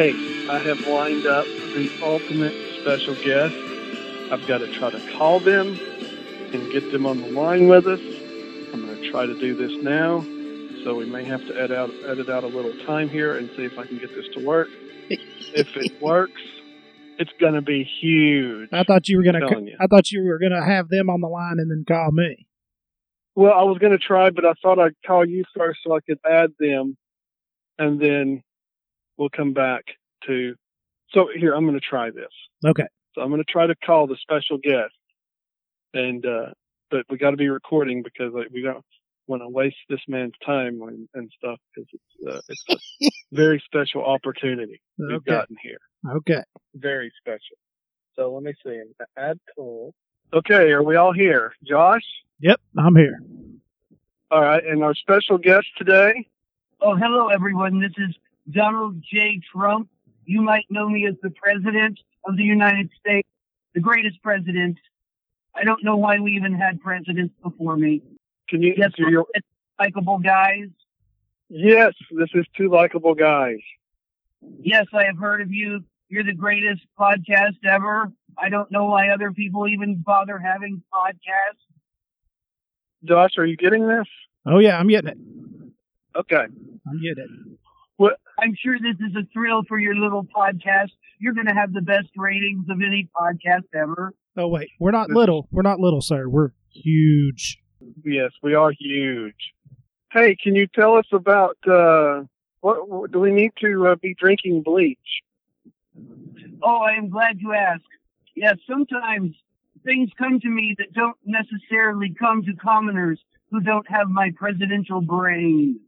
Hey, I have lined up the ultimate special guest. I've got to try to call them and get them on the line with us. I'm going to try to do this now, so we may have to edit out, edit out a little time here and see if I can get this to work. if it works, it's going to be huge. I thought you were gonna. I thought you were gonna have them on the line and then call me. Well, I was going to try, but I thought I'd call you first so I could add them, and then we'll come back to. So here, I'm going to try this. Okay. So I'm going to try to call the special guest, and uh, but we got to be recording because like, we don't want to waste this man's time and, and stuff because it's uh, it's a very special opportunity we've gotten here. Okay. Very special. So let me see. Add call. Okay, are we all here? Josh? Yep. I'm here. All right, and our special guest today. Oh, hello, everyone. This is Donald J. Trump. You might know me as the President of the United States, the greatest president. I don't know why we even had presidents before me. Can you? Yes, do your, likable guys. yes, this is two likable guys. Yes, I have heard of you. You're the greatest podcast ever. I don't know why other people even bother having podcasts. Josh, are you getting this? Oh yeah, I'm getting it. Okay. I'm getting it. I'm sure this is a thrill for your little podcast. You're going to have the best ratings of any podcast ever. Oh wait, we're not little. We're not little, sir. We're huge. Yes, we are huge. Hey, can you tell us about uh, what, what do we need to uh, be drinking bleach? Oh, I am glad you asked. Yes, sometimes things come to me that don't necessarily come to commoners who don't have my presidential brain.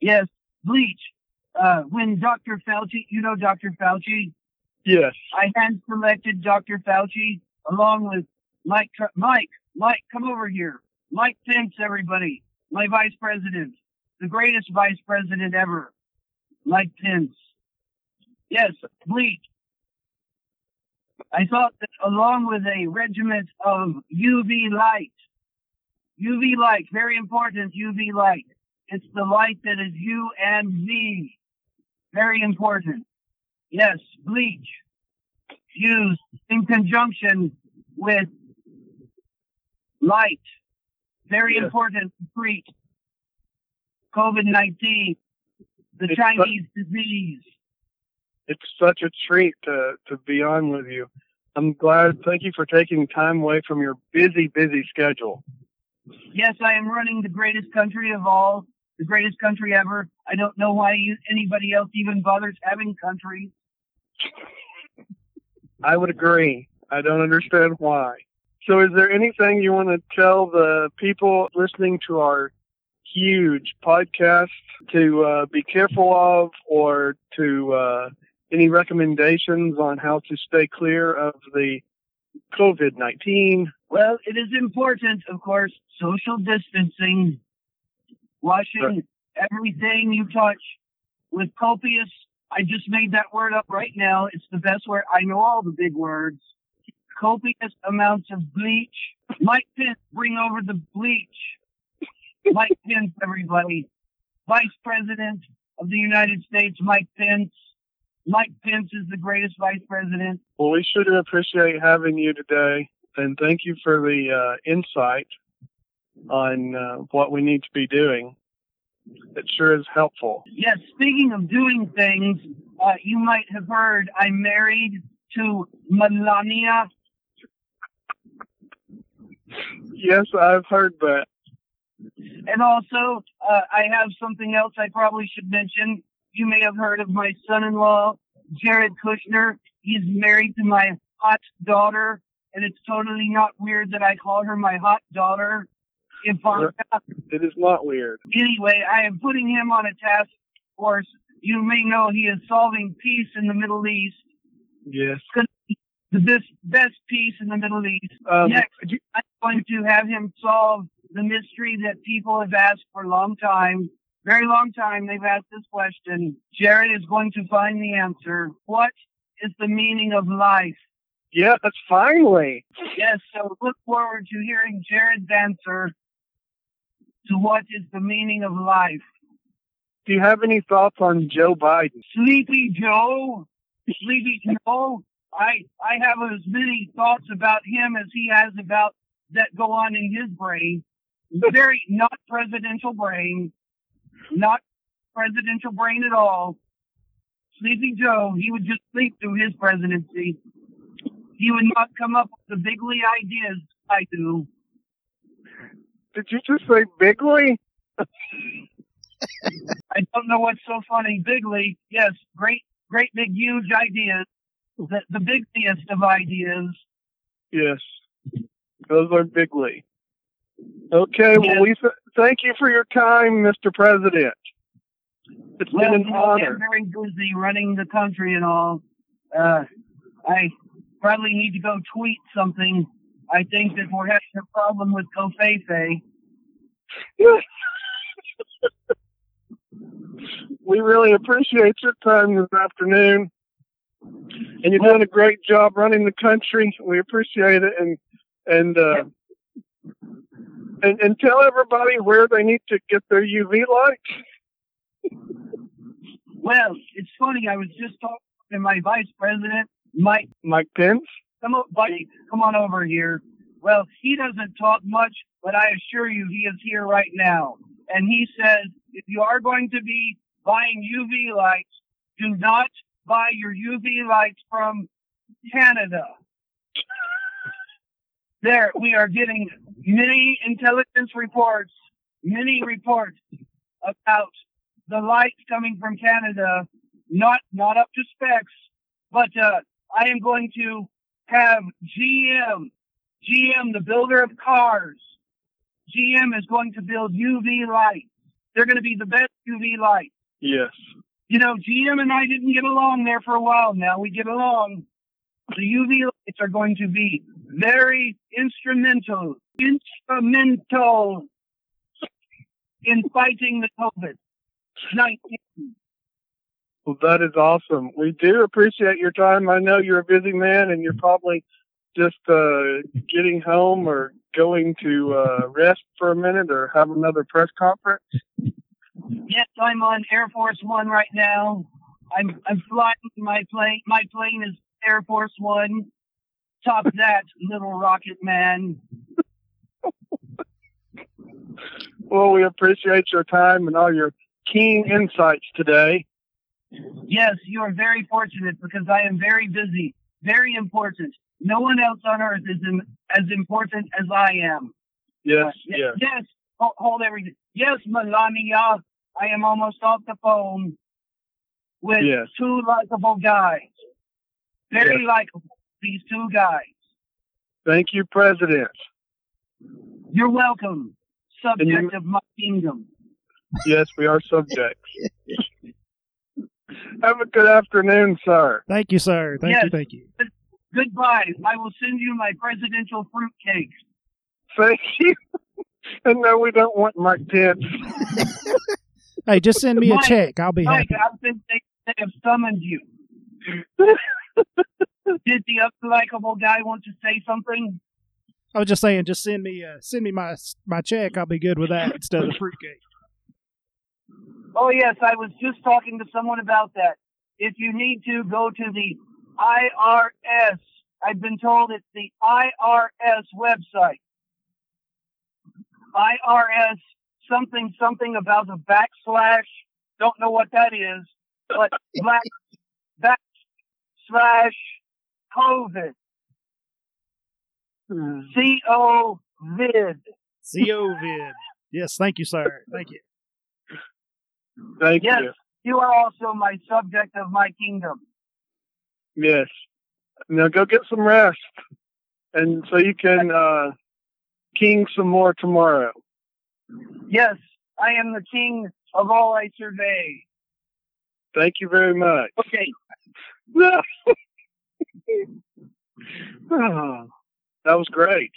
Yes, bleach. Uh, when Dr. Fauci, you know Dr. Fauci, Yes. I hand selected Dr. Fauci along with Mike, Mike, Mike, come over here. Mike Pence, everybody. My vice president. The greatest vice president ever. Mike Pence. Yes, bleach. I thought that along with a regiment of UV light, UV light, very important UV light. It's the light that is you and me. Very important. Yes, bleach used in conjunction with light. Very important to treat COVID-19, the It's Chinese disease. It's such a treat to to be on with you. I'm glad. Thank you for taking time away from your busy, busy schedule. Yes, I am running the greatest country of all, the greatest country ever. I don't know why you, anybody else even bothers having countries. I would agree. I don't understand why. So, is there anything you want to tell the people listening to our huge podcast to uh, be careful of, or to uh, any recommendations on how to stay clear of the COVID 19? Well, it is important, of course, social distancing, washing Right. everything you touch with copious. I just made that word up right now. It's the best word. I know all the big words. Copious amounts of bleach. Mike Pence, bring over the bleach. Mike Pence, everybody. Vice President of the United States, Mike Pence. Mike Pence is the greatest vice president. Well, we sure appreciate having you today, and thank you for the uh, insight on uh, what we need to be doing. It sure is helpful. Yes, speaking of doing things, uh, you might have heard I'm married to Melania. Yes, I've heard that. And also, uh, I have something else I probably should mention. You may have heard of my son-in-law, Jared Kushner. He's married to my hot daughter, and it's totally not weird that I call her my hot daughter, Ivanka. It is not weird. Anyway, I am putting him on a task force. You may know he is solving peace in the Middle East. Yes. the best best peace in the Middle East. Um, Next, I'm going to have him solve the mystery that people have asked for a long time. Very long time they've asked this question. Jared is going to find the answer. What is the meaning of life? Yes, finally. Yes, so look forward to hearing Jared's answer to what is the meaning of life. do you have any thoughts on Joe Biden? Sleepy Joe, Sleepy Joe. I I have as many thoughts about him as he has about that go on in his brain. Very not presidential brain, not presidential brain at all. Sleepy Joe, he would just sleep through his presidency. He would not come up with the bigly ideas I do. Did you just say Bigley? I don't know what's so funny. Bigley, yes, great, great big huge ideas. The the biggest of ideas. Yes, those are Bigley. Okay, well, we th- thank you for your time, Mr. President. It's Well, been an you know, I'm honor. very busy running the country and all. Uh, I probably need to go tweet something. I think that we're having a problem with Covfefe. we really appreciate your time this afternoon. And you're doing a great job running the country. We appreciate it and and uh and, and tell everybody where they need to get their UV light. Well, it's funny. I was just talking to my vice president, Mike. Mike Pence. Come on, buddy, come on over here. Well, he doesn't talk much, but I assure you, he is here right now. And he says, if you are going to be buying UV lights, do not buy your UV lights from Canada. There, we are getting many intelligence reports, many reports about the lights coming from Canada, not not up to specs, but uh, I am going to have GM, GM, the builder of cars. GM is going to build UV lights. They're going to be the best UV lights. Yes. You know, GM and I didn't get along there for a while. Now we get along. The UV lights are going to be very instrumental, instrumental in fighting the COVID 19. Well, that is awesome. We do appreciate your time. I know you're a busy man and you're probably just uh, getting home or going to uh, rest for a minute or have another press conference. Yes, I'm on Air Force One right now. I'm I'm flying my plane. My plane is Air Force One. Top that, little rocket man. Well, we appreciate your time and all your keen insights today. Yes, you are very fortunate because I am very busy, very important. No one else on earth is in, as important as I am. Yes, Uh, yes. Yes. Hold, hold everything. Yes, Melania. I am almost off the phone with Yes. two likable guys. Very Yes. likable. These two guys. Thank you, President. You're welcome. Subject you- of my kingdom. Yes, we are subjects. Have a good afternoon, sir. Thank you, sir. Thank you. Thank you. Goodbye. I will send you my presidential fruitcake. Thank you. And no, we don't want my Pence. Hey, just send me a check. I'll be Mike, happy. I think they, they have summoned you. Did the other likable guy want to say something? I was just saying, just send me uh, send me my my check. I'll be good with that instead of the fruitcake. Oh, yes, I was just talking to someone about that. If you need to, go to the IRS. I've been told it's the IRS website. IRS something something about the backslash. Don't know what that is, but black backslash COVID. Hmm. C O vid. COVID. Yes, thank you, sir. Thank you. Thank Yes. you. You are also my subject of my kingdom. Yes. Now go get some rest. And so you can uh king some more tomorrow. Yes, I am the king of all I survey. Thank you very much. Okay. that was great.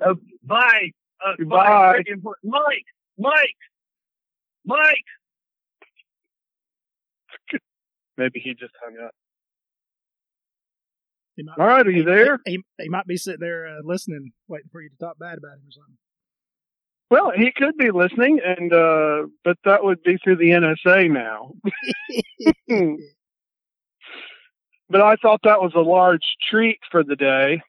Uh, bye. Uh. Very. Mike. Mike. Mike. Maybe he just hung up. He might, All right, are you there? He, he might be sitting there uh, listening, waiting for you to talk bad about him or something. Well, he could be listening, and uh, but that would be through the NSA now. but I thought that was a large treat for the day.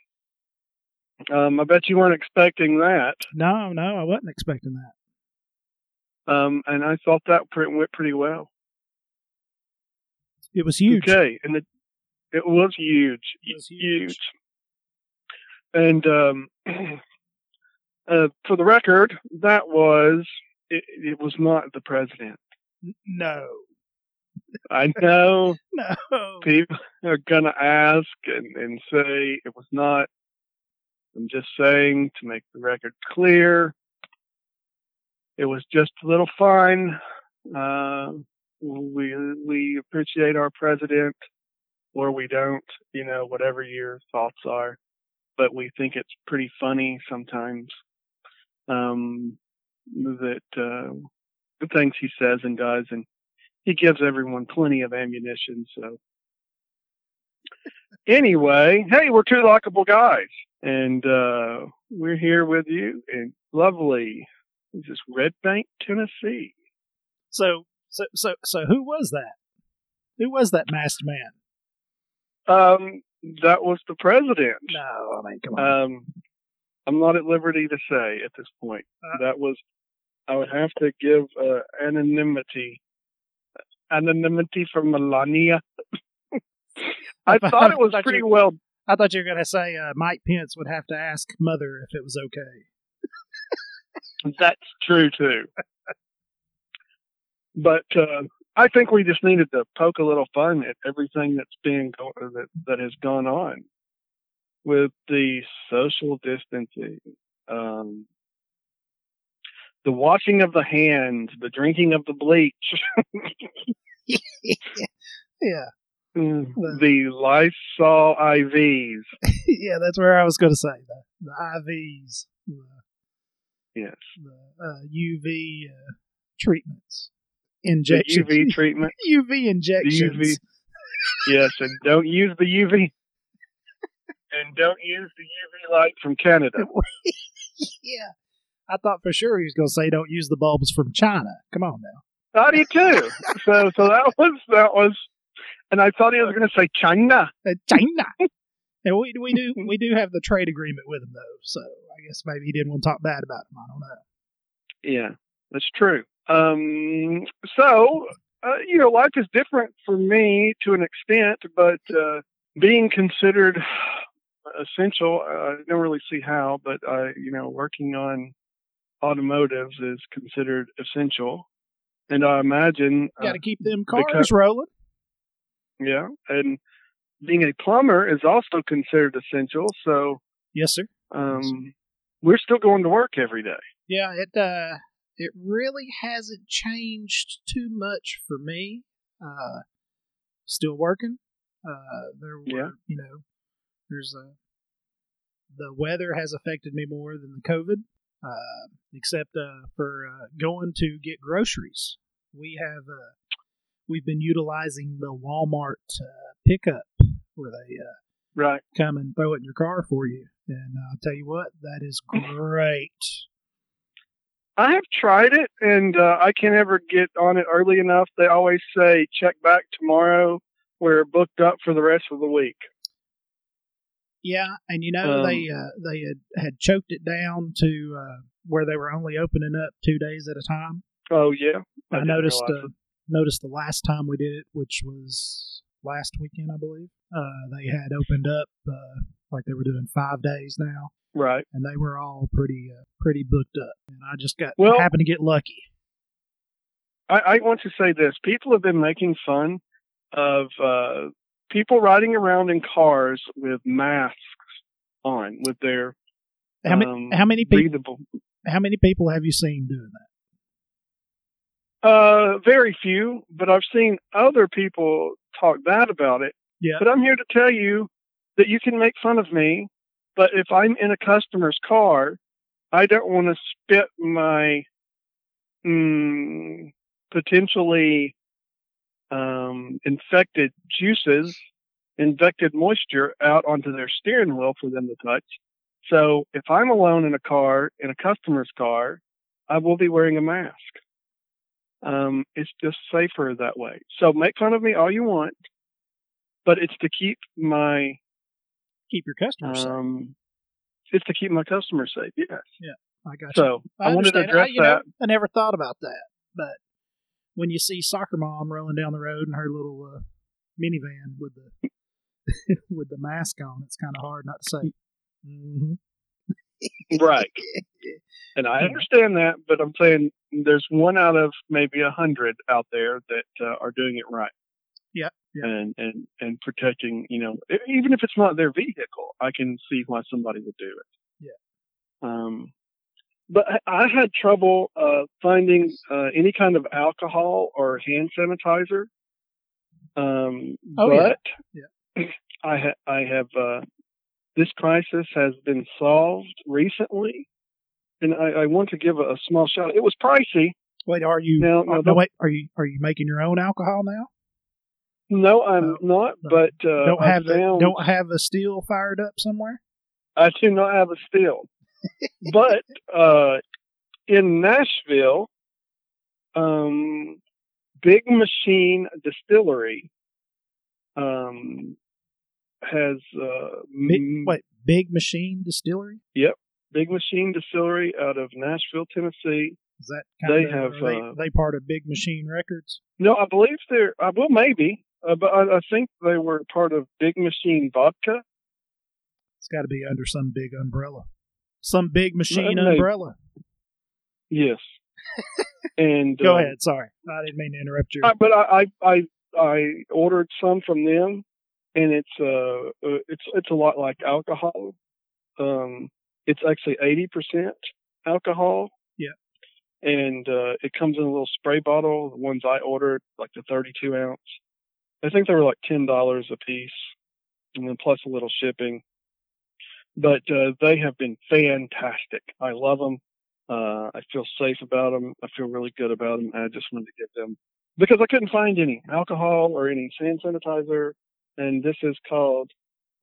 Um, I bet you weren't expecting that. No, no, I wasn't expecting that. Um, and I thought that pre- went pretty well. It was huge. Okay, and it it was huge, It was huge. And um, uh, for the record, that was it, it was not the president. No, I know no. people are gonna ask and, and say it was not. I'm just saying to make the record clear. It was just a little fun. Uh, we we appreciate our president, or we don't. You know, whatever your thoughts are, but we think it's pretty funny sometimes. Um, that uh, the things he says and does, and he gives everyone plenty of ammunition. So anyway, hey, we're two likable guys, and uh, we're here with you in lovely, this Red Bank, Tennessee. So, so, so, so, who was that? Who was that masked man? Um, that was the president. No, I mean, come on. Um, I'm not at liberty to say at this point. Uh, that was, I would have to give uh, anonymity, anonymity for Melania. I thought it was thought pretty you- well I thought you were going to say uh, Mike Pence would have to ask Mother if it was okay. That's true too. but uh, I think we just needed to poke a little fun at everything that's being go- uh, that that has gone on with the social distancing, um, the washing of the hands, the drinking of the bleach, Yeah, the Lysol IVs. yeah, that's where I was going to say the the IVs, the, Yes, the uh, UV uh, treatments, the injections, UV treatment. UV injections. Yes, and don't use the UV. And don't use the UV light from Canada. yeah, I thought for sure he was going to say don't use the bulbs from China. Come on now. I do too. So, so that was that was, and I thought he was going to say China. Uh, China. And we we do we do have the trade agreement with him though, so I guess maybe he didn't want to talk bad about him. I don't know. Yeah, that's true. Um, so, uh, you know, life is different for me to an extent, but uh, being considered essential, uh, I don't really see how. But I, you know, working on automotives is considered essential, and I imagine, Got uh, to keep them cars because- rolling. yeah, and being a plumber is also considered essential. So, Yes, sir. um, we're still going to work every day. Yeah, it uh it really hasn't changed too much for me. Uh still working. Uh there were Yeah. you know, there's a the weather has affected me more than the COVID. Uh except uh for uh going to get groceries. We have uh we've been utilizing the Walmart uh, pickup where they uh Right. come and throw it in your car for you. And I'll tell you what, that is great. I have tried it, and uh, I can't ever get on it early enough. They always say check back tomorrow. We're booked up for the rest of the week. Yeah, and you know Um, they uh, they had, had choked it down to uh, where they were only opening up two days at a time. Oh yeah, I, didn't noticed uh, noticed the last time we did it, which was last weekend, I believe. Uh, they had opened up uh, like they were doing five days now, right. and they were all pretty uh, pretty booked up. And I just got Well- happened to get lucky. I, I want to say this: people have been making fun of uh, people riding around in cars with masks on, with their How many um, how many people breathable. how many people have you seen doing that? Uh, very few, but I've seen other people talk bad about it. Yeah. But I'm here to tell you that you can make fun of me, but if I'm in a customer's car, I don't want to spit my mm, potentially um, infected juices, infected moisture out onto their steering wheel for them to touch. So if I'm alone in a car, in a customer's car, I will be wearing a mask. Um, it's just safer that way. So make fun of me all you want, but it's to keep my Keep your customers safe. um, it's to keep my customers safe. Yes. Yeah, I got you. So I, wanted to address I, you know, that. I never thought about that, but when you see soccer mom rolling down the road in her little uh, minivan with the with the mask on, it's kind of hard not to say. hmm Right. And I understand that, but I'm saying there's one out of maybe a hundred out there that uh, are doing it right. Yeah, yeah. And and and protecting, you know, even if it's not their vehicle, I can see why somebody would do it. Yeah. Um, but I, had trouble uh, finding uh, any kind of alcohol or hand sanitizer. Um, Oh, yeah. but I ha- I have uh, this crisis has been solved recently, and I, I want to give a, a small shout. It was pricey. Wait, are you? No, oh, no, wait. Are you? Are you making your own alcohol now? No, I'm No, not. no. But uh, don't I have the, found, don't have a steel fired up somewhere. I do not have a steel. but uh, in Nashville, um, Big Machine Distillery um, has uh, Big, wait, Big Machine Distillery. Big Machine Distillery out of Nashville, Tennessee. Is that They of? have, are they, uh, they part of Big Machine Records? No, I believe they're. Uh, well, maybe, uh, but I, I think they were part of Big Machine Vodka. It's got to be under some big umbrella, some big machine maybe. umbrella. Yes. and Go uh, ahead. Sorry, I didn't mean to interrupt you. But I, I I I ordered some from them, and it's uh uh, it's it's a lot like alcohol. Um, it's actually eighty percent alcohol. Yeah. And uh, it comes in a little spray bottle. The ones I ordered, like the thirty-two ounce, I think they were like ten dollars a piece, and then plus a little shipping. But uh, they have been fantastic. I love them. Uh, I feel safe about them. I feel really good about them. I just wanted to give them because I couldn't find any alcohol or any hand sanitizer, and this is called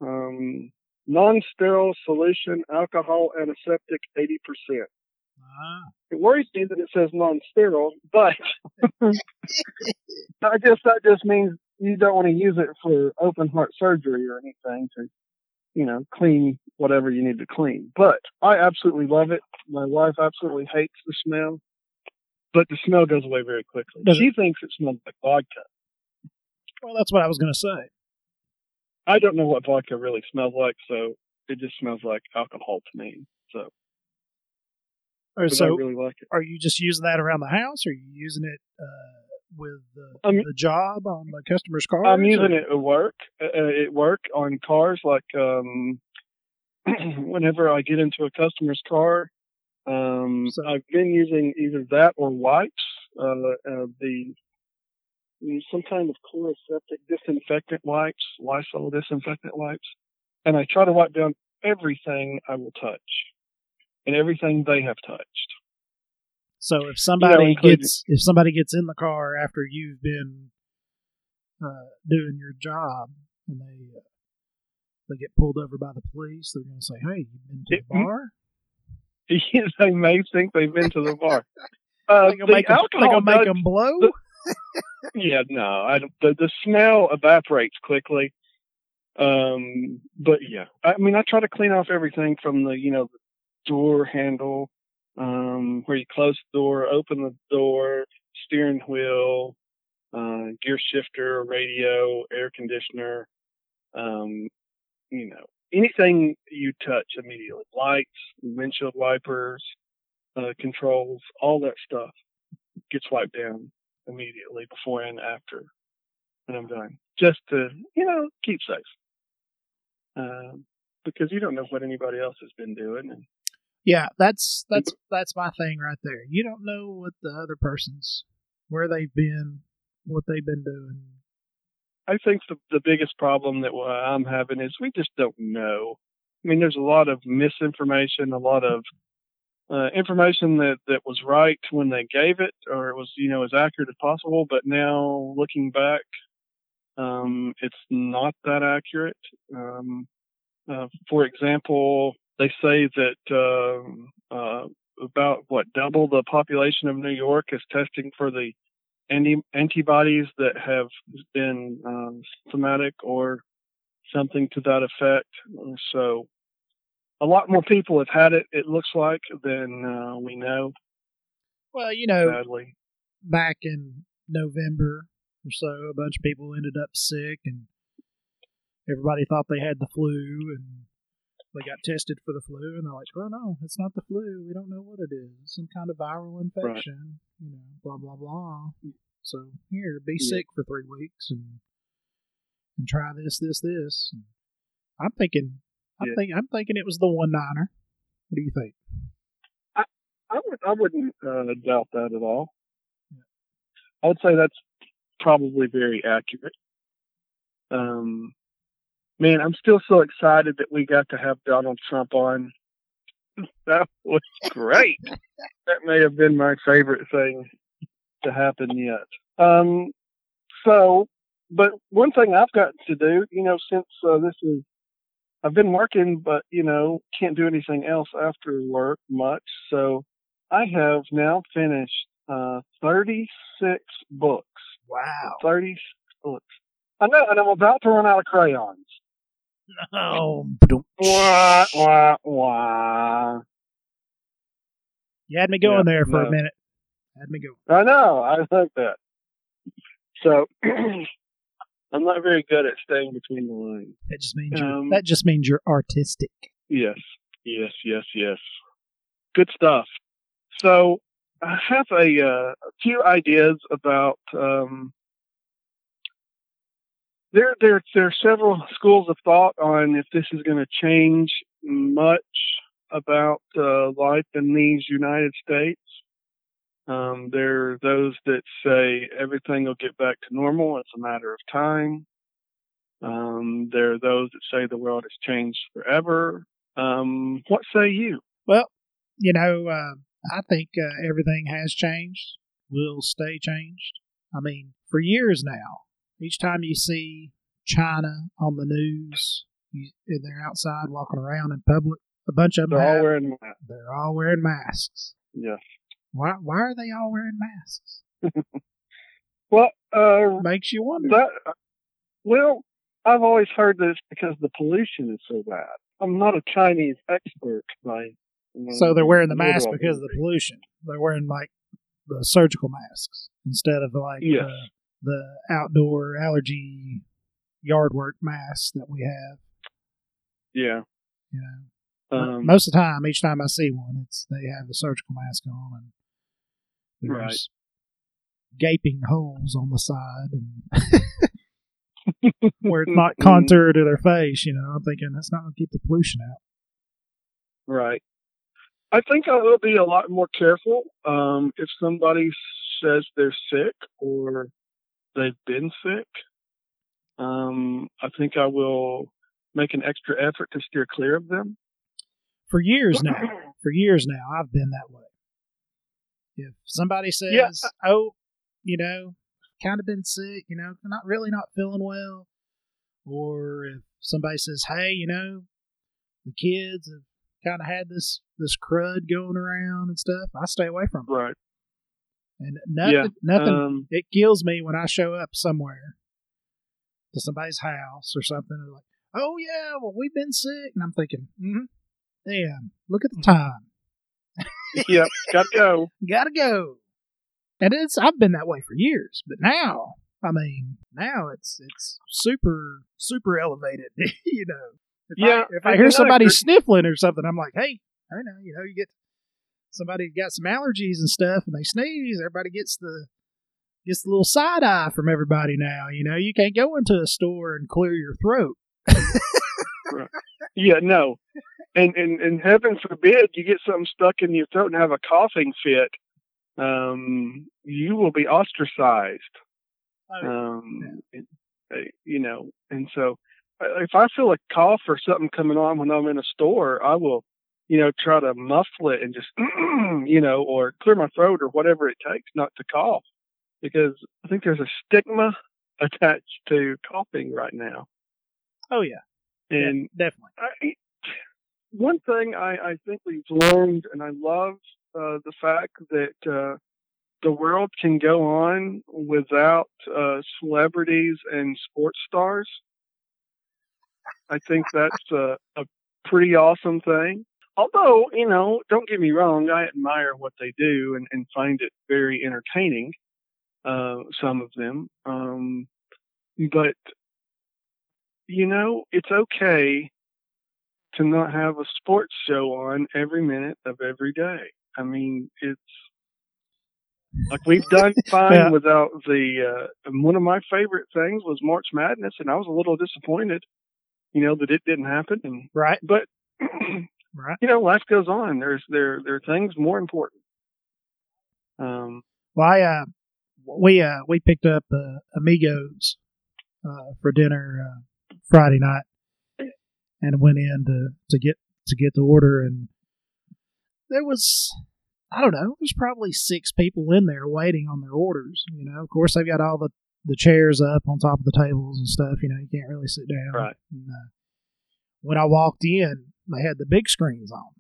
um, non-sterile solution alcohol antiseptic 80%. ah, It worries me that it says non-sterile, but I guess that just means you don't want to use it for open heart surgery or anything to, you know, clean whatever you need to clean. But I absolutely love it. My wife absolutely hates the smell, but the smell goes away very quickly. Does she thinks it smells like vodka. well, that's what I was going to say. I don't know what vodka really smells like, so it just smells like alcohol to me. So, Or but I really like it. are you just using that around the house? Or are you using it uh, with the, the job on the customer's car? I'm using it at work. Uh, at work on cars, like um, whenever I get into a customer's car, um, So- I've been using either that or wipes. Uh, uh, the some kind of chloroseptic disinfectant wipes, Lysol disinfectant wipes, and I try to wipe down everything I will touch and everything they have touched. So if somebody including- gets if somebody gets in the car after you've been uh, doing your job and they uh, they get pulled over by the police, they're going to say, "Hey, you've been to the Mhm. bar?" they may think they've been to the bar. Uh, They're going the to make 'em- they alcohol gonna make does- 'em blow. the- yeah, no, I the the smell evaporates quickly. Um, but yeah, I mean, I try to clean off everything from the you know the door handle, um, where you close the door, open the door, steering wheel, uh, gear shifter, radio, air conditioner, um, you know, anything you touch immediately, lights, windshield wipers, uh, controls, all that stuff gets wiped down immediately before and after when I'm done, just to you know keep safe. Um, because you don't know what anybody else has been doing, and Yeah, that's that's that's my thing right there. You don't know what the other person's where they've been, what they've been doing. I think the the biggest problem that I'm having is we just don't know. I mean, there's a lot of misinformation, a lot of uh, information that that was right when they gave it, or it was you know as accurate as possible. But now looking back, um, it's not that accurate. Um, uh, for example, they say that um uh, about what double the population of New York is testing for the anti- antibodies that have been um, or something to that effect. So a lot more people have had it. It looks like than uh, we know. Well, you know, Sadly, back in November or so, a bunch of people ended up sick, and everybody thought they had the flu, and they got tested for the flu, and they're like, "Well, no, it's not the flu. We don't know what it is. Some kind of viral infection." You know, blah blah blah. So here, be Yeah. sick for three weeks and and try this, this, this. And I'm thinking, I'm Yeah. thinking, I'm thinking it was the one niner. What do you think? I would I wouldn't uh, doubt that at all. I would say that's probably very accurate. Um, man, I'm still so excited that we got to have Donald Trump on. That was great. that may have been my favorite thing to happen yet. Um, so, but one thing I've got to do, you know, since uh, this is, I've been working, but you know, can't do anything else after work much. So, I have now finished uh, 36 books. Wow. 36 books. I know, and I'm about to run out of crayons. Oh, Wah, wah, wah. you had me going Yeah, there for no. a minute. Had me go. I know, I like that. So, I'm not very good at staying between the lines. That just means you're, Um, that just means you're artistic. Yes, yes, yes, yes. Good stuff. So I have a, uh, a few ideas about. Um, there, there, there are several schools of thought on if this is going to change much about uh, life in these United States. Um, there are those that say everything will get back to normal. It's a matter of time. Um, there are those that say the world has changed forever. Um, what say you? Well, you know, uh, I think uh, everything has changed. Will stay changed. I mean, for years now, each time you see China on the news, you, and they're outside walking around in public, a bunch of them They're all wearing masks. they're all wearing masks. Yes. Why? Why are they all wearing masks? Well, uh, Makes you wonder. that, well, I've always heard that it's because the pollution is so bad. I'm not a Chinese expert, right? So they're wearing the mask because of the pollution. They're wearing like the surgical masks instead of like Yes. the, the outdoor allergy yard work masks that we have. Yeah. You know, Um, most of the time, each time I see one, it's they have a surgical mask on and there's Right. gaping holes on the side and where it's not contoured to their face. You know, I'm thinking that's not going to keep the pollution out. Right. I think I will be a lot more careful um, if somebody says they're sick or they've been sick. Um, I think I will make an extra effort to steer clear of them. For years now, for years now, I've been that way. If somebody says, Yeah. "Oh, you know, kind of been sick, you know, not really not feeling well," or if somebody says, "Hey, you know, the kids have kind of had this this crud going around and stuff," I stay away from it. Right. And nothing, Yeah, nothing. Um, it kills me when I show up somewhere to somebody's house or something. They're like, "Oh yeah, well we've been sick," and I'm thinking, mm-hmm, "Damn, look at the time." yep. Gotta go. gotta go. And it's I've been that way for years, but now I mean now it's it's super super elevated. you know, if Yeah, I, if I and- hear somebody sniffling or something, I'm like, hey, I know you know you get somebody got some allergies and stuff, and they sneeze. Everybody gets the gets the little side eye from everybody now. You know, you can't go into a store and clear your throat. Yeah, no. And, and and heaven forbid you get something stuck in your throat and have a coughing fit. Um, you will be ostracized. Um, uh, you know, and so uh, if I feel a cough or something coming on when I'm in a store, I will, you know, try to muffle it and just, you know, or clear my throat or whatever it takes not to cough, because I think there's a stigma attached to coughing right now. Oh yeah, And definitely. I, one thing I, I think we've learned and I love uh, the fact that uh, the world can go on without uh, celebrities and sports stars. I think that's a, a pretty awesome thing. Although, you know, don't get me wrong, I admire what they do and, and find it very entertaining, uh, some of them. Um, but, you know, it's okay to not have a sports show on every minute of every day. I mean, it's like we've done fine Yeah. without the. Uh, one of my favorite things was March Madness, and I was a little disappointed, you know, that it didn't happen. And Right. but Right. you know, life goes on. There's there there are things more important. Um, Well, I, uh, we uh, we picked up uh, Amigos uh, for dinner uh, Friday night, and went in to, to get to get the order, and there was I don't know, there's probably six people in there waiting on their orders. You know, of course they've got all the the chairs up on top of the tables and stuff. You know, you can't really sit down. Right. And, uh, when I walked in, they had the big screens on,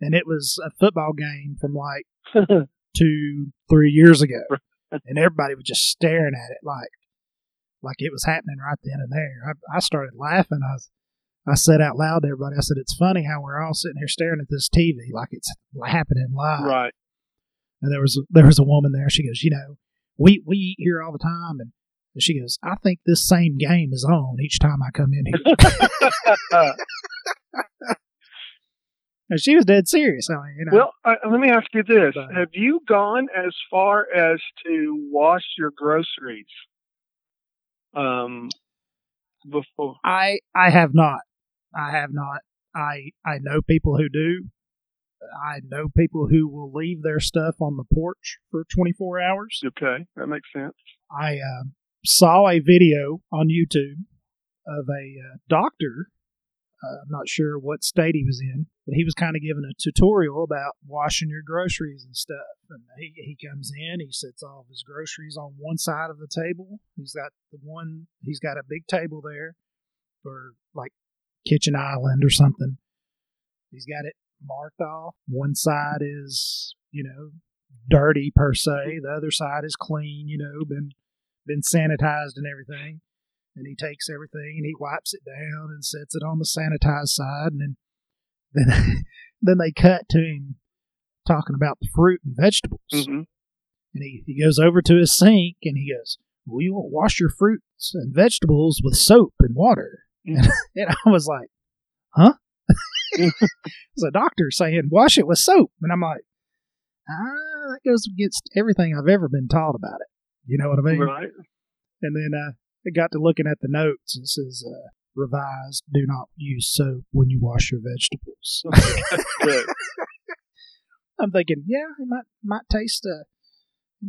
and it was a football game from like two, three years ago, and everybody was just staring at it like, like it was happening right then and there. I, I started laughing. I, was, I said out loud to everybody, I said, "It's funny how we're all sitting here staring at this TV like it's happening live." right. And there was there was a woman there. She goes, "You know, we we eat here all the time," and she goes, "I think this same game is on each time I come in here." and she was dead serious. I mean, you know, well, I, let me ask you this: But- Have you gone as far as to wash your groceries? Um, before. I I have not. I have not. I I know people who do. I know people who will leave their stuff on the porch for 24 hours. Okay, that makes sense. I um, saw a video on YouTube of a uh, doctor. Uh, I'm not sure what state he was in, but he was kind of giving a tutorial about washing your groceries and stuff. And he, he comes in, he sets all of his groceries on one side of the table. He's got the one, he's got a big table there for like kitchen island or something. He's got it marked off. One side is, you know, dirty per se. The other side is clean, you know, been been sanitized and everything. And he takes everything and he wipes it down and sets it on the sanitized side and then then then they cut to him talking about the fruit and vegetables. hmm And he, he goes over to his sink and he goes, Well, you won't wash your fruits and vegetables with soap and water. Mhm. And, I was like, Huh? It's a doctor saying, Wash it with soap. And I'm like, Ah, that goes against everything I've ever been taught about it. You know what I mean? Right. And then uh, I got to looking at the notes. It says, uh, revised, do not use soap when you wash your vegetables. I'm thinking, yeah, it might might taste uh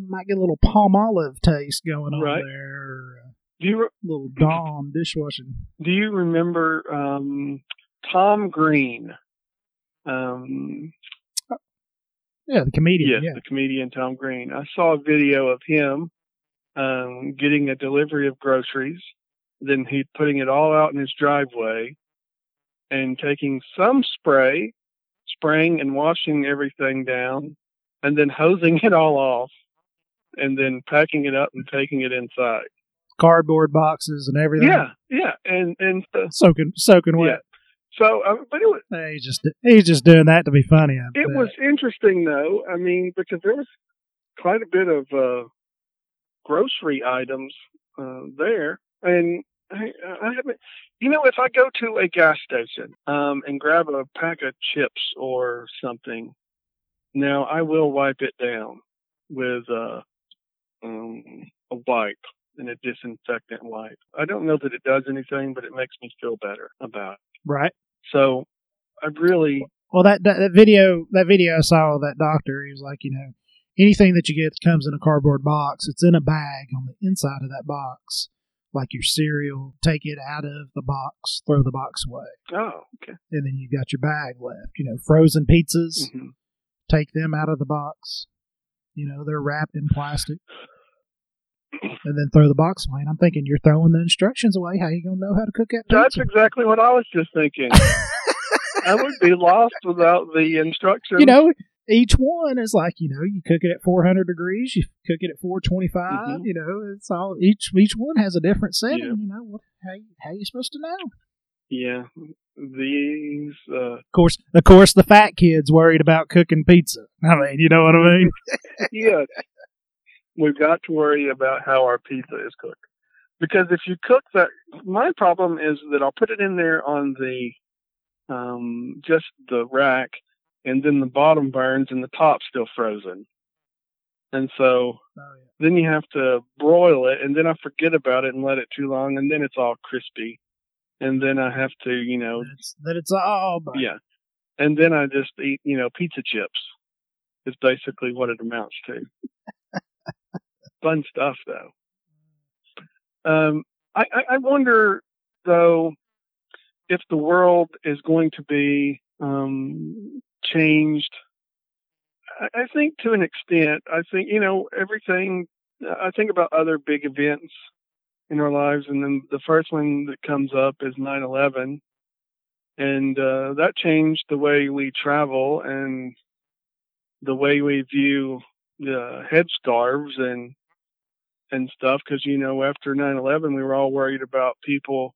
might get a little Palmolive taste going on Right. there, or a Do you little Dawn dishwashing. do you remember um, Tom Green? Um, Yeah, the comedian. yes, yeah, the comedian Tom Green. I saw a video of him um, getting a delivery of groceries. Then he putting it all out in his driveway and taking some spray, spraying and washing everything down, and then hosing it all off, and then packing it up and taking it inside. Cardboard boxes and everything. Yeah, yeah, and and uh, soaking soaking yeah. wet. So, uh, but it was he's just he's just doing that to be funny. I it bet. was interesting though. I mean, because there was quite a bit of uh, grocery items uh, there, and I, I haven't. You know, if I go to a gas station um, and grab a pack of chips or something, now I will wipe it down with uh, um, a wipe and a disinfectant wipe. I don't know that it does anything, but it makes me feel better about it. right. So I really Well, that, that that video that video I saw that doctor, he was like, you know, anything that you get that comes in a cardboard box, it's in a bag on the inside of that box, like your cereal. Take it out of the box, throw the box away, oh okay. and then you've got your bag left. You know, frozen pizzas, hmm take them out of the box. You know, they're wrapped in plastic. And then throw the box away. And I'm thinking you're throwing the instructions away. How you gonna know how to cook that That's pizza? exactly what I was just thinking. I would be lost without the instructions. you know, each one is like you know you cook it at 400 degrees, you cook it at 425. Mhm. You know, it's all each each one has a different setting. Yeah. You know, what how how you supposed to know? Yeah, these. Uh, Of course, of course, the fat kid's worried about cooking pizza. I mean, you know what I mean? yeah, we've got to worry about how our pizza is cooked. Because if you cook that, my problem is that I'll put it in there on the, um, just the rack, and then the bottom burns and the top's still frozen. And so Oh, yeah. then you have to broil it, and then I forget about it and let it too long, and then it's all crispy. And then I have to, you know, That it's, that it's all. But yeah. And then I just eat, you know, pizza chips. Is basically what it amounts to. Fun stuff, though. Um, I, I, wonder, though, if the world is going to be um, changed. I, I think to an extent. I think you know everything. I think about other big events in our lives, and then the first one that comes up is 9/11 and uh, that changed the way we travel and the way we view the headscarves and and stuff. Because you know, after 9/11, we were all worried about people,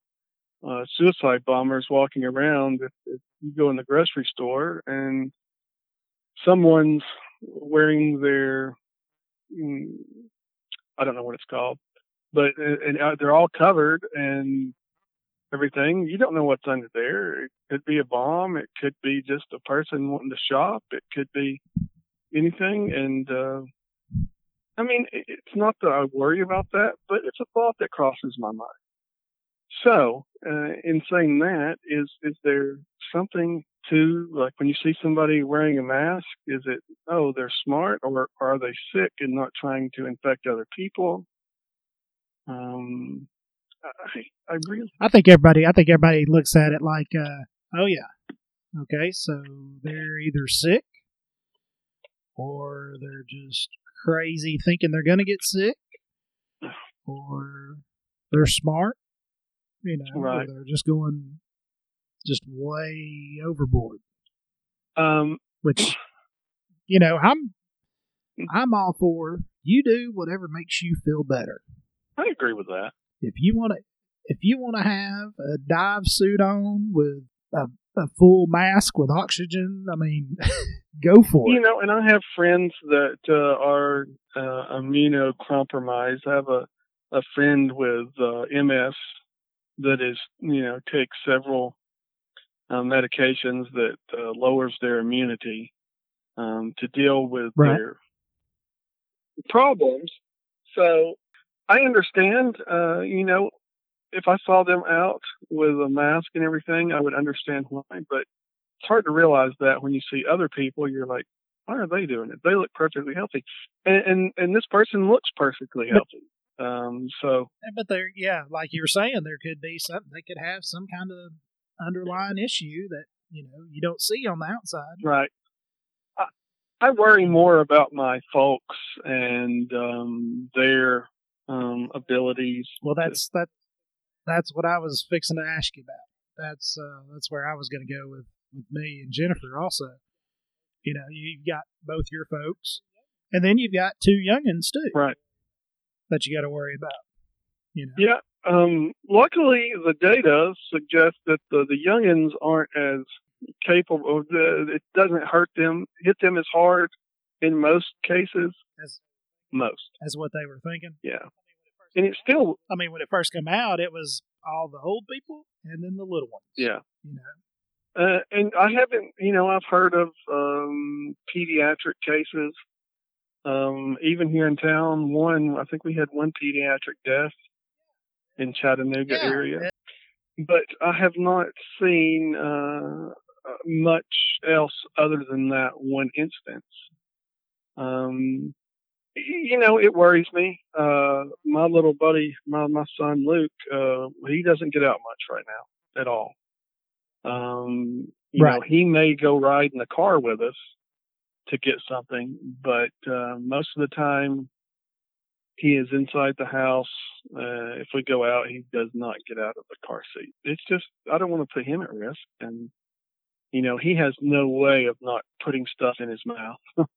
uh, suicide bombers walking around. If, if you go in the grocery store and someone's wearing their, mm, I don't know what it's called, but and uh, they're all covered and everything. You don't know what's under there. It could be a bomb. It could be just a person wanting to shop. It could be anything. And, uh, I mean, it's not that I worry about that, but it's a thought that crosses my mind. So, uh, in saying that, is, is there something to, like when you see somebody wearing a mask, is it, oh, they're smart or are they sick and not trying to infect other people? Um, I, I really, I think everybody, I think everybody looks at it like, uh, oh yeah, okay, so they're either sick or they're just crazy thinking they're gonna get sick, or they're smart, you know, or Right. they're just going just way overboard. um, Which, you know, I'm I'm all for you do whatever makes you feel better. I agree with that. if you want to if you want to have a dive suit on with a, a full mask with oxygen i mean go for it. You know, and I have friends that uh, are uh, immunocompromised. I have a a friend with uh, MS that is, you know, takes several uh, medications that uh, lowers their immunity um, to deal with Right. their problems. So I understand. Uh, you know, if I saw them out with a mask and everything, I would understand why. But it's hard to realize that when you see other people, you're like, why are they doing it? They look perfectly healthy, and and, and this person looks perfectly healthy. Um, so but there yeah like you were saying there could be something they could have some kind of underlying issue that you know you don't see on the outside right. I, I worry more about my folks and um, their um, abilities. well that's that that's what i was fixing to ask you about that's uh that's where i was going to go with with me and jennifer also you know you've got both your folks and then you've got two youngins too Right. that you got to worry about you know Yeah. Um, luckily, the data suggests that the, the youngins aren't as capable. Of the, it doesn't hurt them, hit them as hard in most cases. as Most. as what they were thinking. Yeah. And it's still, I mean, when it first came out, it was all the old people and then the little ones. yeah. you know. Uh, and I haven't, you know, I've heard of um, pediatric cases. Um, even here in town, one, I think we had one pediatric death in Chattanooga Yeah, area. But I have not seen uh, uh, much else other than that one instance. Um, you know, it worries me. Uh, my little buddy, my, my son Luke, uh, he doesn't get out much right now at all. Um, you know, he may go ride in the car with us to get something, but uh, most of the time he is inside the house. Uh, if we go out, he does not get out of the car seat. It's just I don't want to put him at risk, and you know, he has no way of not putting stuff in his mouth.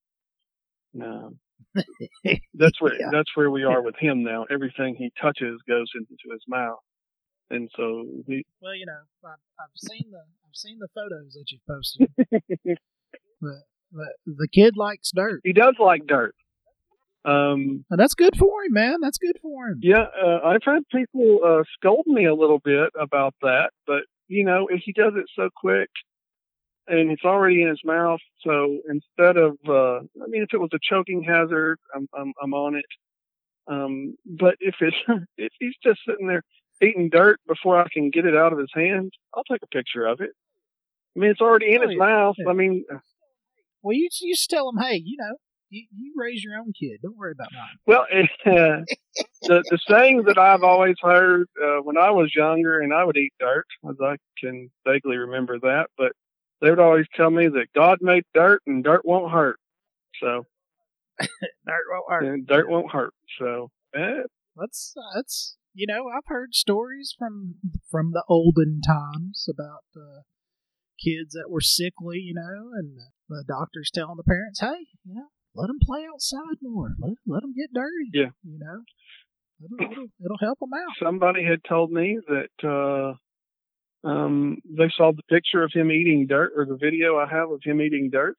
no. that's where Yeah. that's where we are with him now. Everything he touches goes into his mouth, and so he, Well, you know, I've, I've seen the I've seen the photos that you've posted. the, the the kid likes dirt, he does like dirt. Um, and that's good for him, man. That's good for him. yeah, uh, I've had people uh, scold me a little bit about that, but you know, if he does it so quick and it's already in his mouth, so instead of, uh, I mean, if it was a choking hazard, I'm I'm, I'm on it. Um, but if it's if he's just sitting there eating dirt before I can get it out of his hand, I'll take a picture of it. I mean, it's already in Oh, his yeah, mouth. I mean, Well, you you just tell him, hey, you know, you, you raise your own kid. Don't worry about mine. Well, uh, the the saying that I've always heard uh, when I was younger, and I would eat dirt, as I can vaguely remember that, but they would always tell me that God made dirt, and dirt won't hurt. So, Dirt won't hurt. and dirt won't hurt. So, eh, That's that's you know I've heard stories from from the olden times about uh, kids that were sickly, you know, and the doctors telling the parents, hey, you know, let them play outside more, let let them get dirty, Yeah. you know, it'll, it'll, it'll help them out. somebody had told me that uh, um, they saw the picture of him eating dirt, or the video I have of him eating dirt,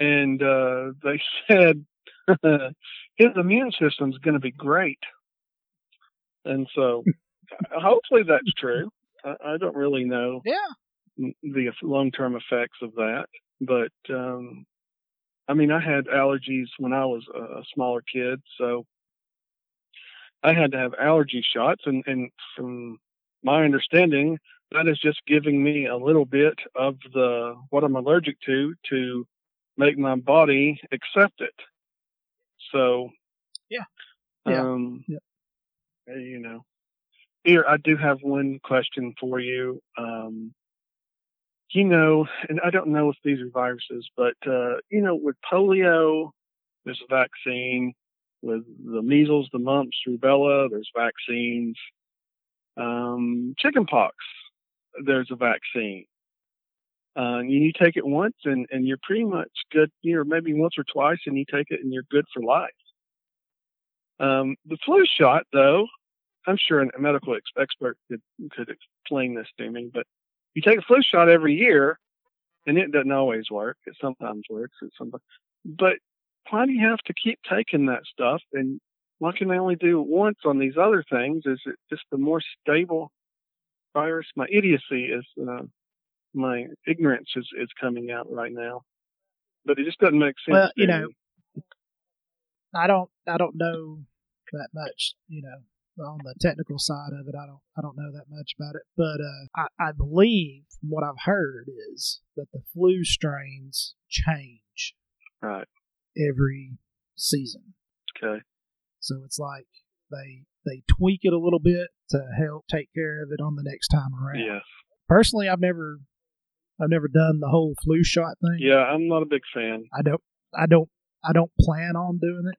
and uh, they said his immune system's going to be great. And so, hopefully that's true. I, I don't really know Yeah, the long-term effects of that, but um, I mean, I had allergies when I was a a smaller kid, so I had to have allergy shots, and, and from my understanding, that is just giving me a little bit of the what I'm allergic to to make my body accept it. So, Yeah. Yeah. um, Yep. uh, you know, here I do have one question for you. Um, you know, and I don't know if these are viruses, but uh, you know, with polio, there's a vaccine. With the measles, the mumps, rubella, there's vaccines. Um, chickenpox, there's a vaccine. Uh, and you take it once, and and you're pretty much good. You know, maybe once or twice, and you take it, and you're good for life. Um, the flu shot, though, I'm sure a medical ex- expert could could explain this to me, but you take a flu shot every year, and it doesn't always work. It sometimes works. It sometimes, but why do you have to keep taking that stuff? And why can they only do it once on these other things? Is it just a more stable virus? My idiocy is, uh, my ignorance is, is coming out right now, but it just doesn't make sense. Well, you know, me. I don't I don't know that much, you know, on the technical side of it. I don't I don't know that much about it, but uh, I I believe from what I've heard is that the flu strains change right? every season. Okay. So it's like they they tweak it a little bit to help take care of it on the next time around. Yes. Personally, I've never I've never done the whole flu shot thing. Yeah, I'm not a big fan. I don't I don't I don't plan on doing it.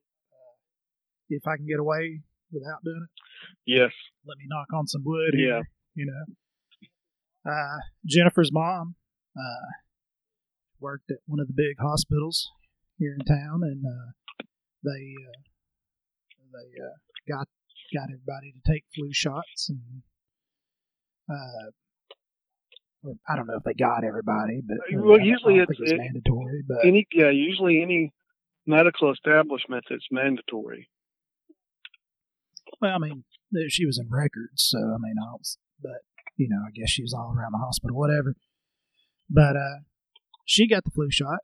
If I can get away without doing it, Yes. let me knock on some wood Yeah. here. You know. Uh Jennifer's mom uh worked at one of the big hospitals here in town and uh they uh they uh got got everybody to take flu shots and uh or I don't know if they got everybody, but Well, usually it's- it's it- mandatory. But Any yeah, usually any medical establishment that's mandatory. Well, I mean, she was in records, so I mean, I was, but you know, I guess she was all around the hospital, whatever. But uh, she got the flu shot,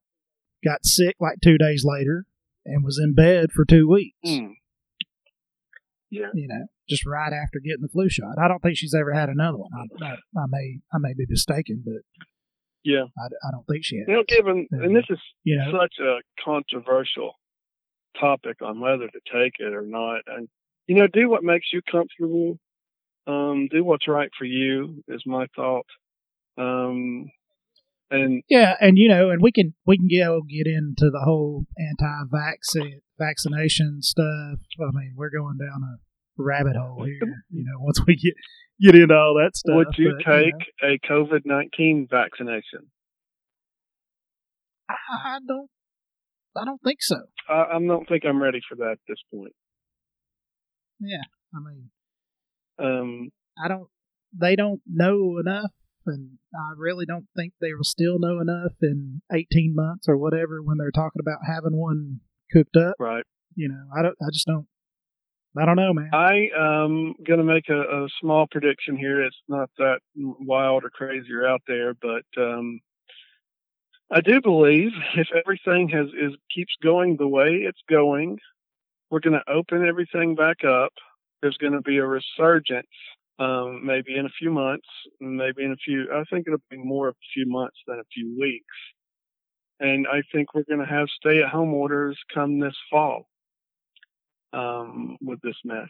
got sick like two days later, and was in bed for two weeks. Hmm. Yeah. You know, just right after getting the flu shot. I don't think she's ever had another one. I, I, I may, I may be mistaken, but Yeah. I, I don't think she has. You know, given and this is You know, such a controversial topic on whether to take it or not. And you know, do what makes you comfortable. Um, do what's right for you is my thought. Um, and Yeah, and you know, and we can we can go get into the whole anti-vaccine vaccination stuff. I mean, we're going down a rabbit hole here. You know, once we get get into all that stuff. would you but, take know, a COVID nineteen vaccination? I don't. I don't think so. I, I don't think I'm ready for that at this point. Yeah, I mean, Um, I don't. They don't know enough, and I really don't think they will still know enough in eighteen months or whatever when they're talking about having one cooked up. right. You know, I don't. I just don't. I don't know, man. I am going to make a, a small prediction here. It's not that wild or crazy or out there, but um, I do believe if everything has is keeps going the way it's going, we're going to open everything back up. There's going to be a resurgence, um, maybe in a few months, maybe in a few. I think it'll be more a few months than a few weeks, and I think we're going to have stay-at-home orders come this fall um, with this mess.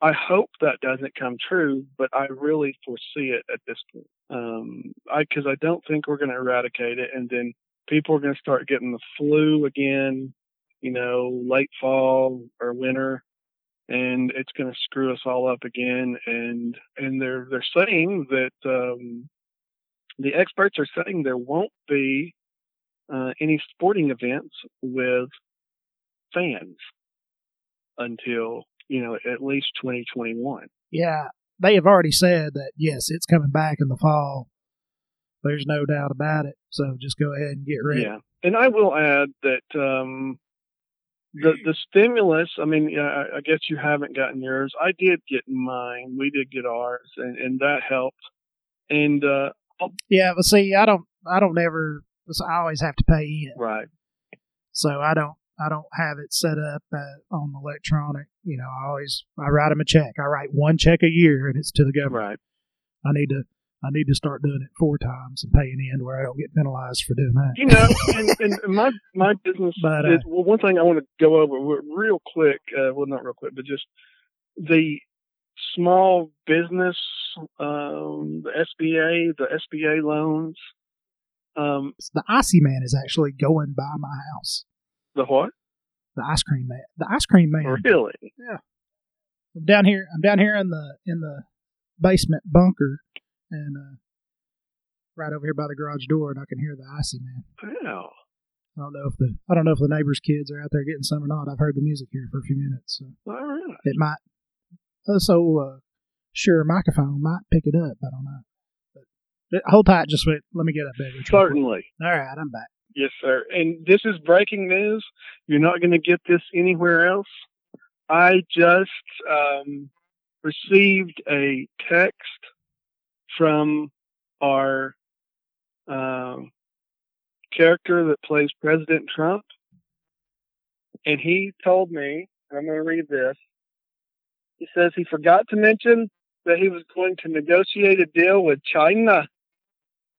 I hope that doesn't come true, but I really foresee it at this point. Um, I because I don't think we're going to eradicate it, and then people are going to start getting the flu again. You know, late fall or winter, and it's going to screw us all up again. And and they're they're saying that um, the experts are saying there won't be uh, any sporting events with fans until you know at least 2021. Yeah, they have already said that yes, it's coming back in the fall. There's no doubt about it. So just go ahead and get ready. Yeah, and I will add that um, the the stimulus. I mean, I, I guess you haven't gotten yours. I did get mine. We did get ours, and and that helped. And uh, Yeah, but see, I don't, I don't ever. I always have to pay in, right, so I don't, I don't have it set up uh, on electronic. You know, I always, I write them a check. I write one check a year, and it's to the government. right. I need to, I need to start doing it four times and paying in where I don't get penalized for doing that. You know, and, and my my business. But, uh, is, well, one thing I want to go over real quick. Uh, well, not real quick, but just the small business, um, the SBA, the SBA loans. Um, the icy man is actually going by my house. the what? The ice cream man. The ice cream man. Really? Yeah. I'm down here. I'm down here in the in the basement bunker, and uh, right over here by the garage door, and I can hear the icy man. Wow. I don't know if the I don't know if the neighbors' kids are out there getting some or not. I've heard the music here for a few minutes, so All right. it might. Uh, so uh, sure, microphone might pick it up. I don't know. But hold tight. Just wait. Let me get a beverage. real. Certainly. All right, I'm back. Yes, sir. And this is breaking news. You're not going to get this anywhere else. I just um, received a text from our um, character that plays President Trump, and he told me, and I'm going to read this. He says he forgot to mention that he was going to negotiate a deal with China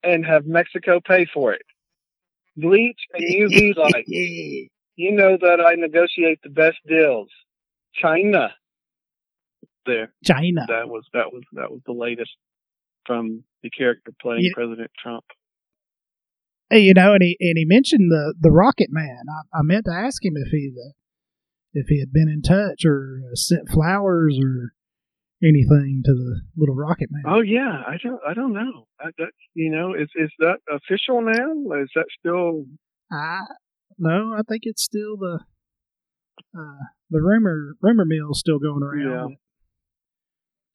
and have Mexico pay for it. Bleach and UV light. You know that I negotiate the best deals. China. There. China. That was that was that was the latest from the character playing You- President Trump. Hey, you know, and he and he mentioned the the Rocket Man. I, I meant to ask him if he uh, if he had been in touch or uh, sent flowers or anything to the little Rocket Man. Oh yeah, I don't I don't know. I, that you know is is that official now? Is that still I no, I think it's still the uh, the rumor rumor mill's still going around Yeah.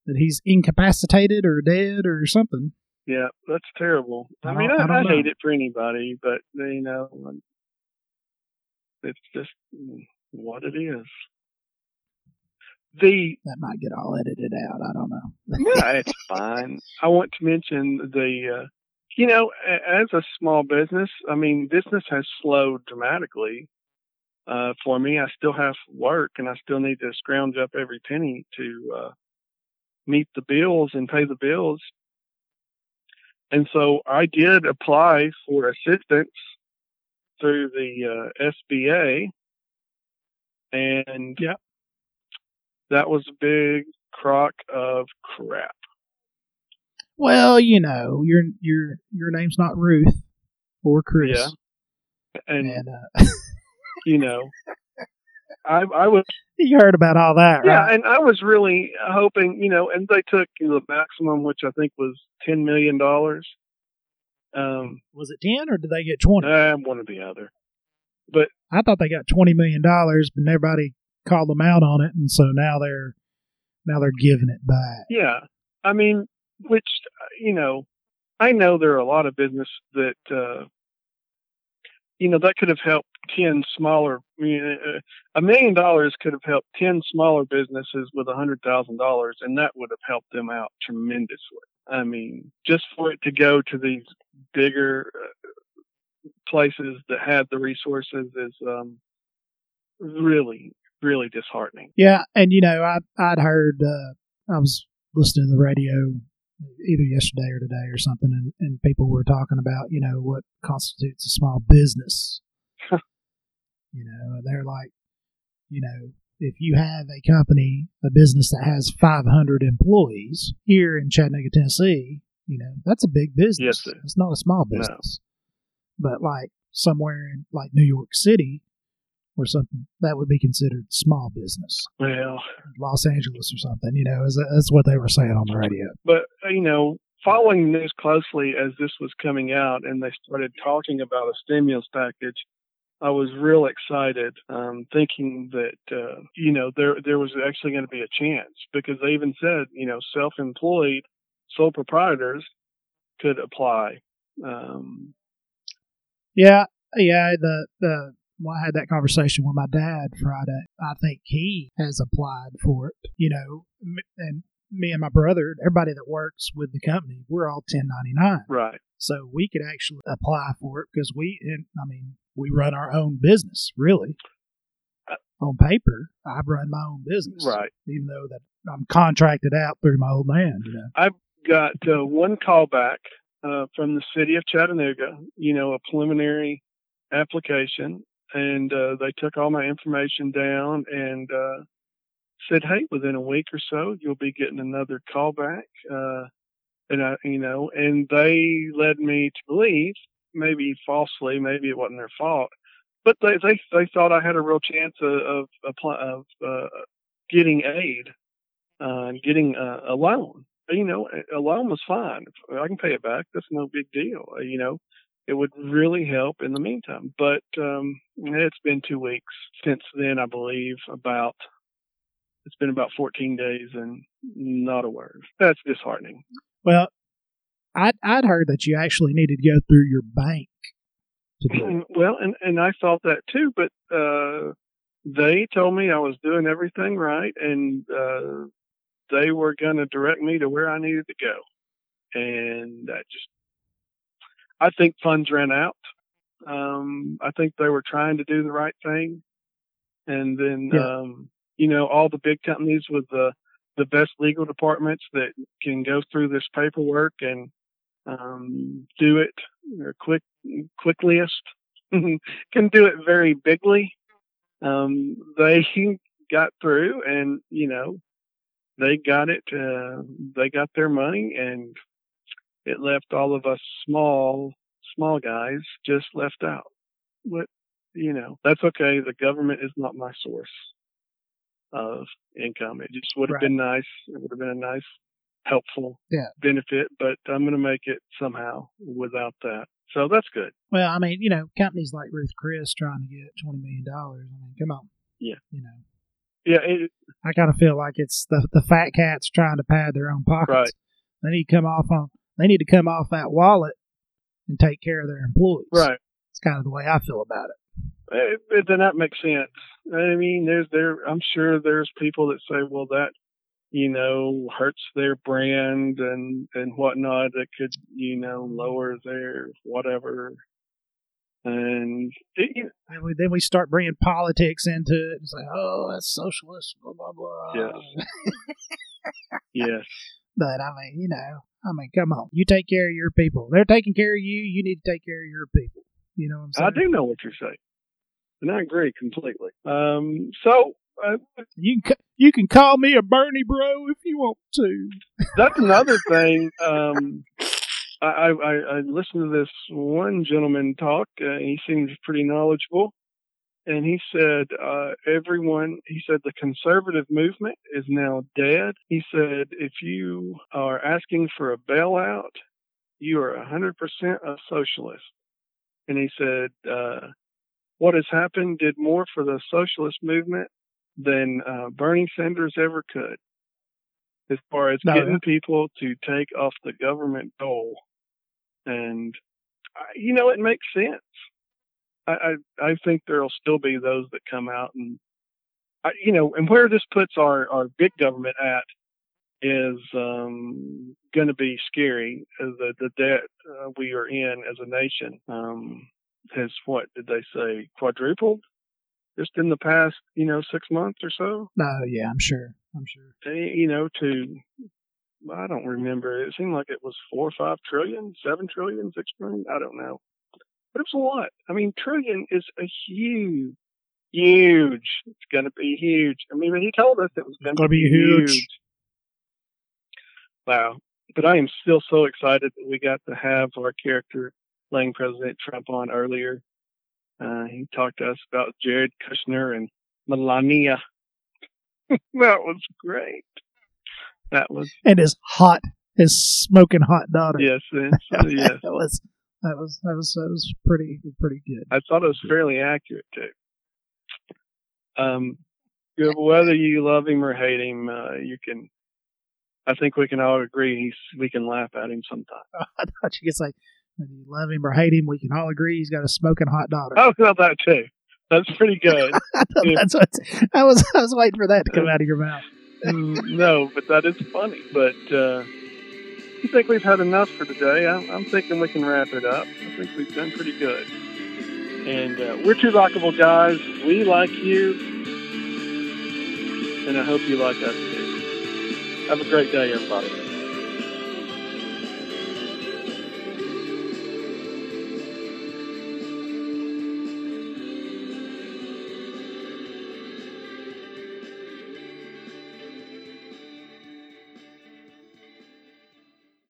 That, he's incapacitated or dead or something. Yeah, that's terrible. I, I mean, I, I I hate it for anybody, but you know, it's just what it is. The That might get all edited out. I don't know. yeah, it's fine. I want to mention the, uh, you know, as a small business, I mean, business has slowed dramatically. Uh, for me, I still have work and I still need to scrounge up every penny to, uh, meet the bills and pay the bills. And so I did apply for assistance through the, uh, SBA and yeah, that was a big crock of crap. Well, you know, your your your name's not Ruth or Chris. Yeah. And, And uh, you know, I I was you heard about all that, yeah, right? and I was really hoping, you know, and they took the maximum, which I think was ten million dollars. Um, Was it ten or did they get twenty? uh, one or the other. But I thought they got twenty million dollars, but everybody called them out on it, and so now they're now they're giving it back. Yeah, I mean, which uh, you know, I know there are a lot of business that uh, you know that could have helped ten smaller. I mean, uh, a million dollars could have helped ten smaller businesses with a hundred thousand dollars, and that would have helped them out tremendously. I mean, just for it to go to these bigger uh, places that had the resources is um, really, really disheartening. Yeah, and you know, I I'd heard uh, I was listening to the radio either yesterday or today or something, and, and people were talking about you know what constitutes a small business. you know, and they're like, you know, if you have a company, a business that has 500 employees here in Chattanooga, Tennessee, you know, that's a big business. Yes, sir. It's not a small No. business. But like somewhere in like New York City or something, that would be considered small business. Well, Los Angeles or something, you know, is that's what they were saying on the radio. but uh, you know, following news closely as this was coming out and they started talking about a stimulus package, I was real excited, um, thinking that uh, you know there there was actually going to be a chance because they even said you know self-employed sole proprietors could apply. Um, Yeah, yeah. The the well, I had that conversation with my dad Friday. I think he has applied for it. You know, and me and my brother, everybody that works with the company, we're all 1099. right. So we could actually apply for it because we, and, I mean, we run our own business, really. On paper, I run my own business. Right. Even though that I'm contracted out through my old man, you know. I've got uh, one call back uh, from the city of Chattanooga, you know, a preliminary application, and uh, they took all my information down and uh, said, "Hey, within a week or so, you'll be getting another call back." Uh, and I, you know, and they led me to believe, maybe falsely, maybe it wasn't their fault, but they they they thought I had a real chance of of, of uh, getting aid, uh, getting a, a loan you know, a loan was fine. I can pay it back. That's no big deal. Uh, You know, it would really help in the meantime. But um, it's been two weeks since then, I believe. About it's been about 14 days and not a word. That's disheartening. Well, I'd, I'd heard that you actually needed to go through your bank to do well, and and I thought that too, but uh, they told me I was doing everything right, and uh, they were going to direct me to where I needed to go, and that just I think funds ran out. Um, I think they were trying to do the right thing, and then Yeah. um, you know all the big companies with the the best legal departments that can go through this paperwork and um, do it or quick quickliest can do it very bigly. Um, they got through, and you know they got it. Uh, they got their money, and it left all of us small small guys just left out. But you know that's okay. The government is not my source of income. It just would have Right. been nice. It would have been a nice, helpful Yeah. benefit, but I'm going to make it somehow without that. So that's good. Well, I mean, you know, companies like Ruth Chris trying to get $20 million. I mean, come on. Yeah. You know, Yeah, it, I kind of feel like it's the, the fat cats trying to pad their own pockets. Right. They need to come off on, they need to come off that wallet and take care of their employees. right. It's kind of the way I feel about it. It, then that makes sense. I mean, there's there. I'm sure there's people that say, well, that you know hurts their brand and and whatnot. That could you know lower their whatever. And it, you- And we, then we start bringing politics into it and say, oh, that's socialist, blah, blah, blah. Yes. yes, But I mean, you know, I mean, come on. You take care of your people. They're taking care of you. You need to take care of your people. You know what I'm saying? I do know what you're saying, and I agree completely. Um, so uh, You can, you can call me a Bernie bro if you want to. that's another thing. Um, I, I, I listened to this one gentleman talk. Uh, he seems pretty knowledgeable, and he said uh, everyone. He said the conservative movement is now dead. He said if you are asking for a bailout, you are 100% a socialist. And he said, uh, what has happened did more for the socialist movement than uh, Bernie Sanders ever could, as far as No, getting yeah. people to take off the government dole. And, you know, it makes sense. I, I, I think there'll still be those that come out and, I, you know, and where this puts our, our big government at is um, going to be scary. Uh, The the debt uh, we are in as a nation um, has what did they say quadrupled just in the past you know six months or so. No, yeah, I'm sure. I'm sure. Eh, You know to I don't remember. It seemed like it was four or five trillion, seven trillion, six trillion. I don't know, but it was a lot. I mean, trillion is a huge. Huge. It's going to be huge. I mean, he told us it was going to be be huge. huge. Wow. But I am still so excited that we got to have our character playing President Trump on earlier. Uh, he talked to us about Jared Kushner and Melania. that was great. That was, And his hot, his smoking hot daughter. yes, yes. that was that was that was that was pretty pretty good. I thought it was fairly accurate too. Um, whether you love him or hate him, uh, you can. I think we can all agree he's, we can laugh at him sometimes. I thought you could say whether you love him or hate him, we can all agree he's got a smoking hot daughter. Oh, well, that too. That's pretty good. I that's what I was. I was waiting for that to come out of your mouth. No, but that is funny. But uh, I think we've had enough for today. I'm, I'm thinking we can wrap it up. I think we've done pretty good. And uh, we're two likable guys. We like you, and I hope you like us too. Have a great day, everybody.